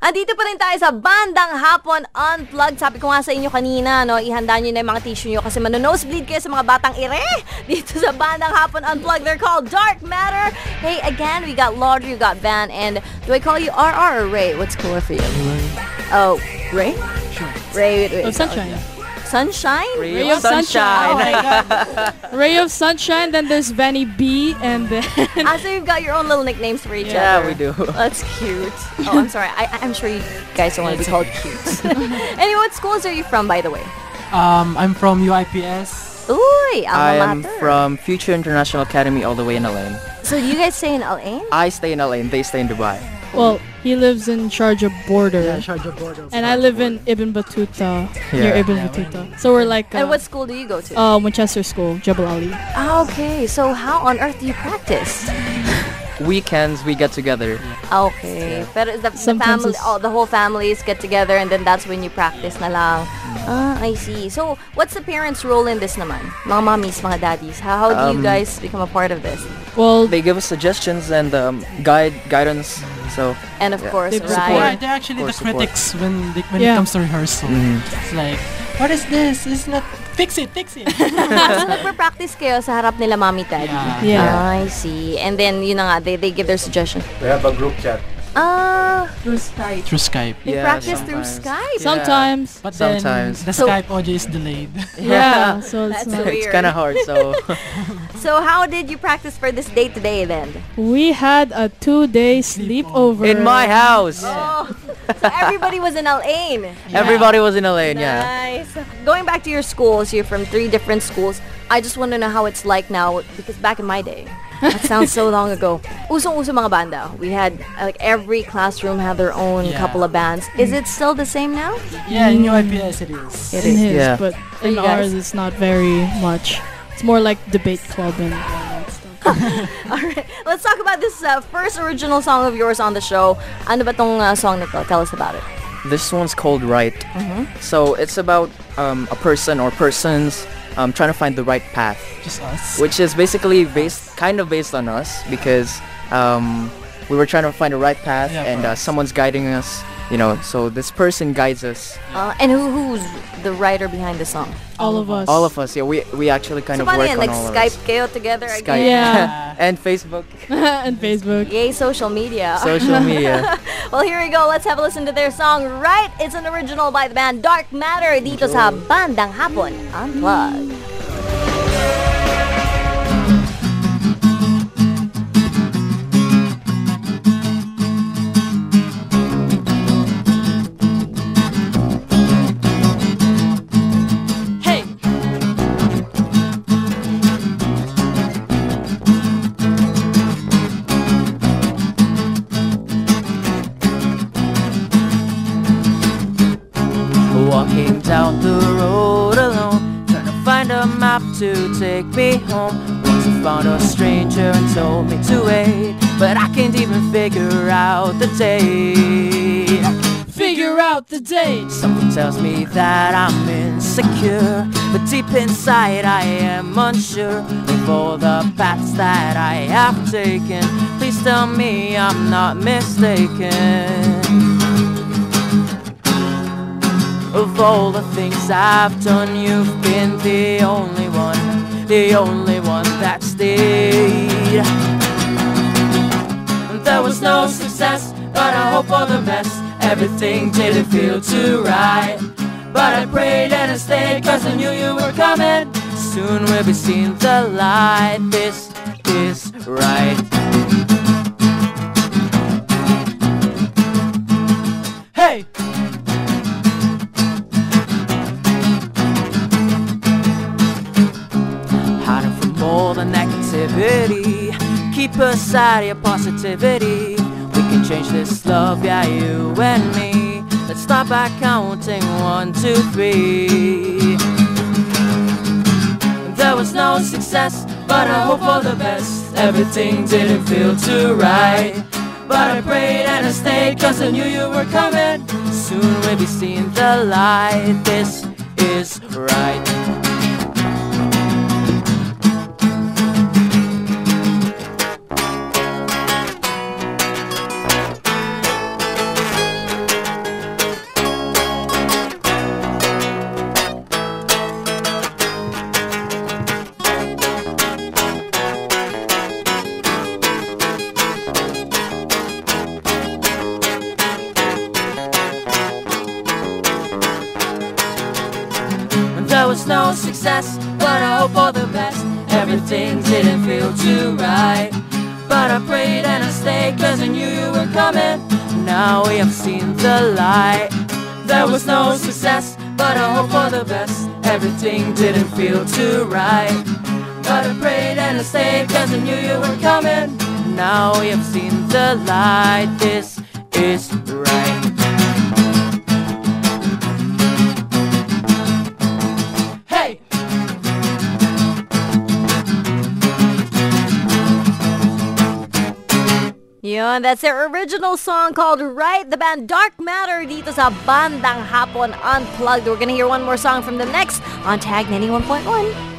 Andito pa rin tayo sa Bandang Hapon Unplugged. Sabi ko nga sa inyo kanina, no, ihanda nyo na yung mga tissue nyo kasi manonosebleed kayo sa mga batang ire. Dito sa Bandang Hapon Unplugged, they're called Dark Matter. Hey, again, we got Laudry, we got Van, and do I call you RR or Ray? What's cooler for you? Oh, Ray? Sure. Ray, wait, wait. Of sunshine. Sunshine? Ray of sunshine. Oh my god. Ray of sunshine. Then there's Vanny B, and then Ah, so you've got your own little nicknames for each Yeah, other. Yeah, we do. That's cute. Oh, I'm sorry. I, I'm sure you guys don't want to be called cute. anyway, what schools are you from, by the way? Um, I'm from UIPS. Uy, I alma am from Future International Academy all the way in Al-Ain. So you guys stay in LA? I stay in Al-Ain, they stay in Dubai. Well, he lives in Sharjah border, Yeah, Sharjah border. and I live in Ibn Battuta near Yeah. Ibn Yeah, Battuta. So we're like uh, And what school do you go to? uh, Winchester School, Jebel Ali. Ah, okay, so how on earth do you practice? Weekends we get together. Okay, pero the, the Sometimes family, it's- oh, the whole families get together and then that's when you practice na lang. Ah, I see. So, what's the parents' role in this naman? Mga mommies, mga daddies. How, how do you Um, guys become a part of this? Well, They give us suggestions and um, guide guidance. So And of Yeah. course, They right? support. Yeah, they're actually the Support, support. critics when they, when Yeah. it comes to rehearsal. mhm. It's like, what is this? It's not. Fix it, fix it. so, nagpa-practice kayo sa harap nila mommy daddy. yeah. yeah. Ah, I see. And then, yun na nga, they, they give their suggestion. We have a group chat. Ah, Through Skype. Through Skype. they Yeah, practice through sometimes. Skype. Sometimes. But then Sometimes. the So- Skype audio is delayed. Yeah. So it's That's not. weird. it's kind of hard. So So, how did you practice for this day today then? We had a two-day sleepover. in my house, Oh, so everybody was in Al-Ain. everybody was in Al-Ain. Yeah. Nice. Going back to your schools, you're from three different schools. I just want to know how it's like now because back in my day, that sounds so long ago. Usong-uso mga banda. We had like every classroom had their own Yeah. couple of bands. Is it still the same now? Yeah, in your UIPS it is. It in is. his, Yeah. but For in guys? ours it's not very much. It's more like debate club and all that stuff. All right. Let's talk about this uh, first original song of yours on the show. Ano ba tong uh, song na to? Tell us about it. This one's called Right. So it's about um, a person or persons um, trying to find the right path. Just us. which is basically based kind of based on us because um, we were trying to find the right path Yeah, and uh, someone's guiding us you know so this person guides us Uh, and who, who's the writer behind the song? all of us. all of us yeah we we actually kind so of paano work yan? on Like all of Skype us. kayo together Skype again? Yeah. and Facebook and Facebook. Yay, social media. social media well, here we go. Let's have a listen to their song, Right. It's an original by the band Darc Matter dito sa Bandang Hapon Unplugged. Down the road alone trying to find a map to take me home once I found a stranger and told me to wait but I can't even figure out the date Figure out the date. Something tells me that I'm insecure, but deep inside I am unsure of all the paths that I have taken. Please tell me I'm not mistaken. Of all the things I've done, you've been the only one, the only one that stayed. There was no success, but I hope for the best. Everything didn't feel too right. But I prayed and I stayed cause I knew you were coming. Soon we'll be seeing the light. This is right. Keep aside your positivity. We can change this love, yeah, you and me. Let's start by counting one, two, three. There was no success, but I hope for the best. Everything didn't feel too right. But I prayed and I stayed cause I knew you were coming. Soon we'll be seeing the light. This is right. Was no success, but I hope for the best. Everything didn't feel too right. But I prayed and I stayed cause I knew you were coming. Now we have seen the light. There was no success, but I hope for the best. Everything didn't feel too right. But I prayed and I stayed cause I knew you were coming. Now we have seen the light. This is Yun, that's their original song called Right, the band Darc Matter dito sa Bandang Hapon Unplugged. We're gonna hear one more song from them next on Tag 91.1.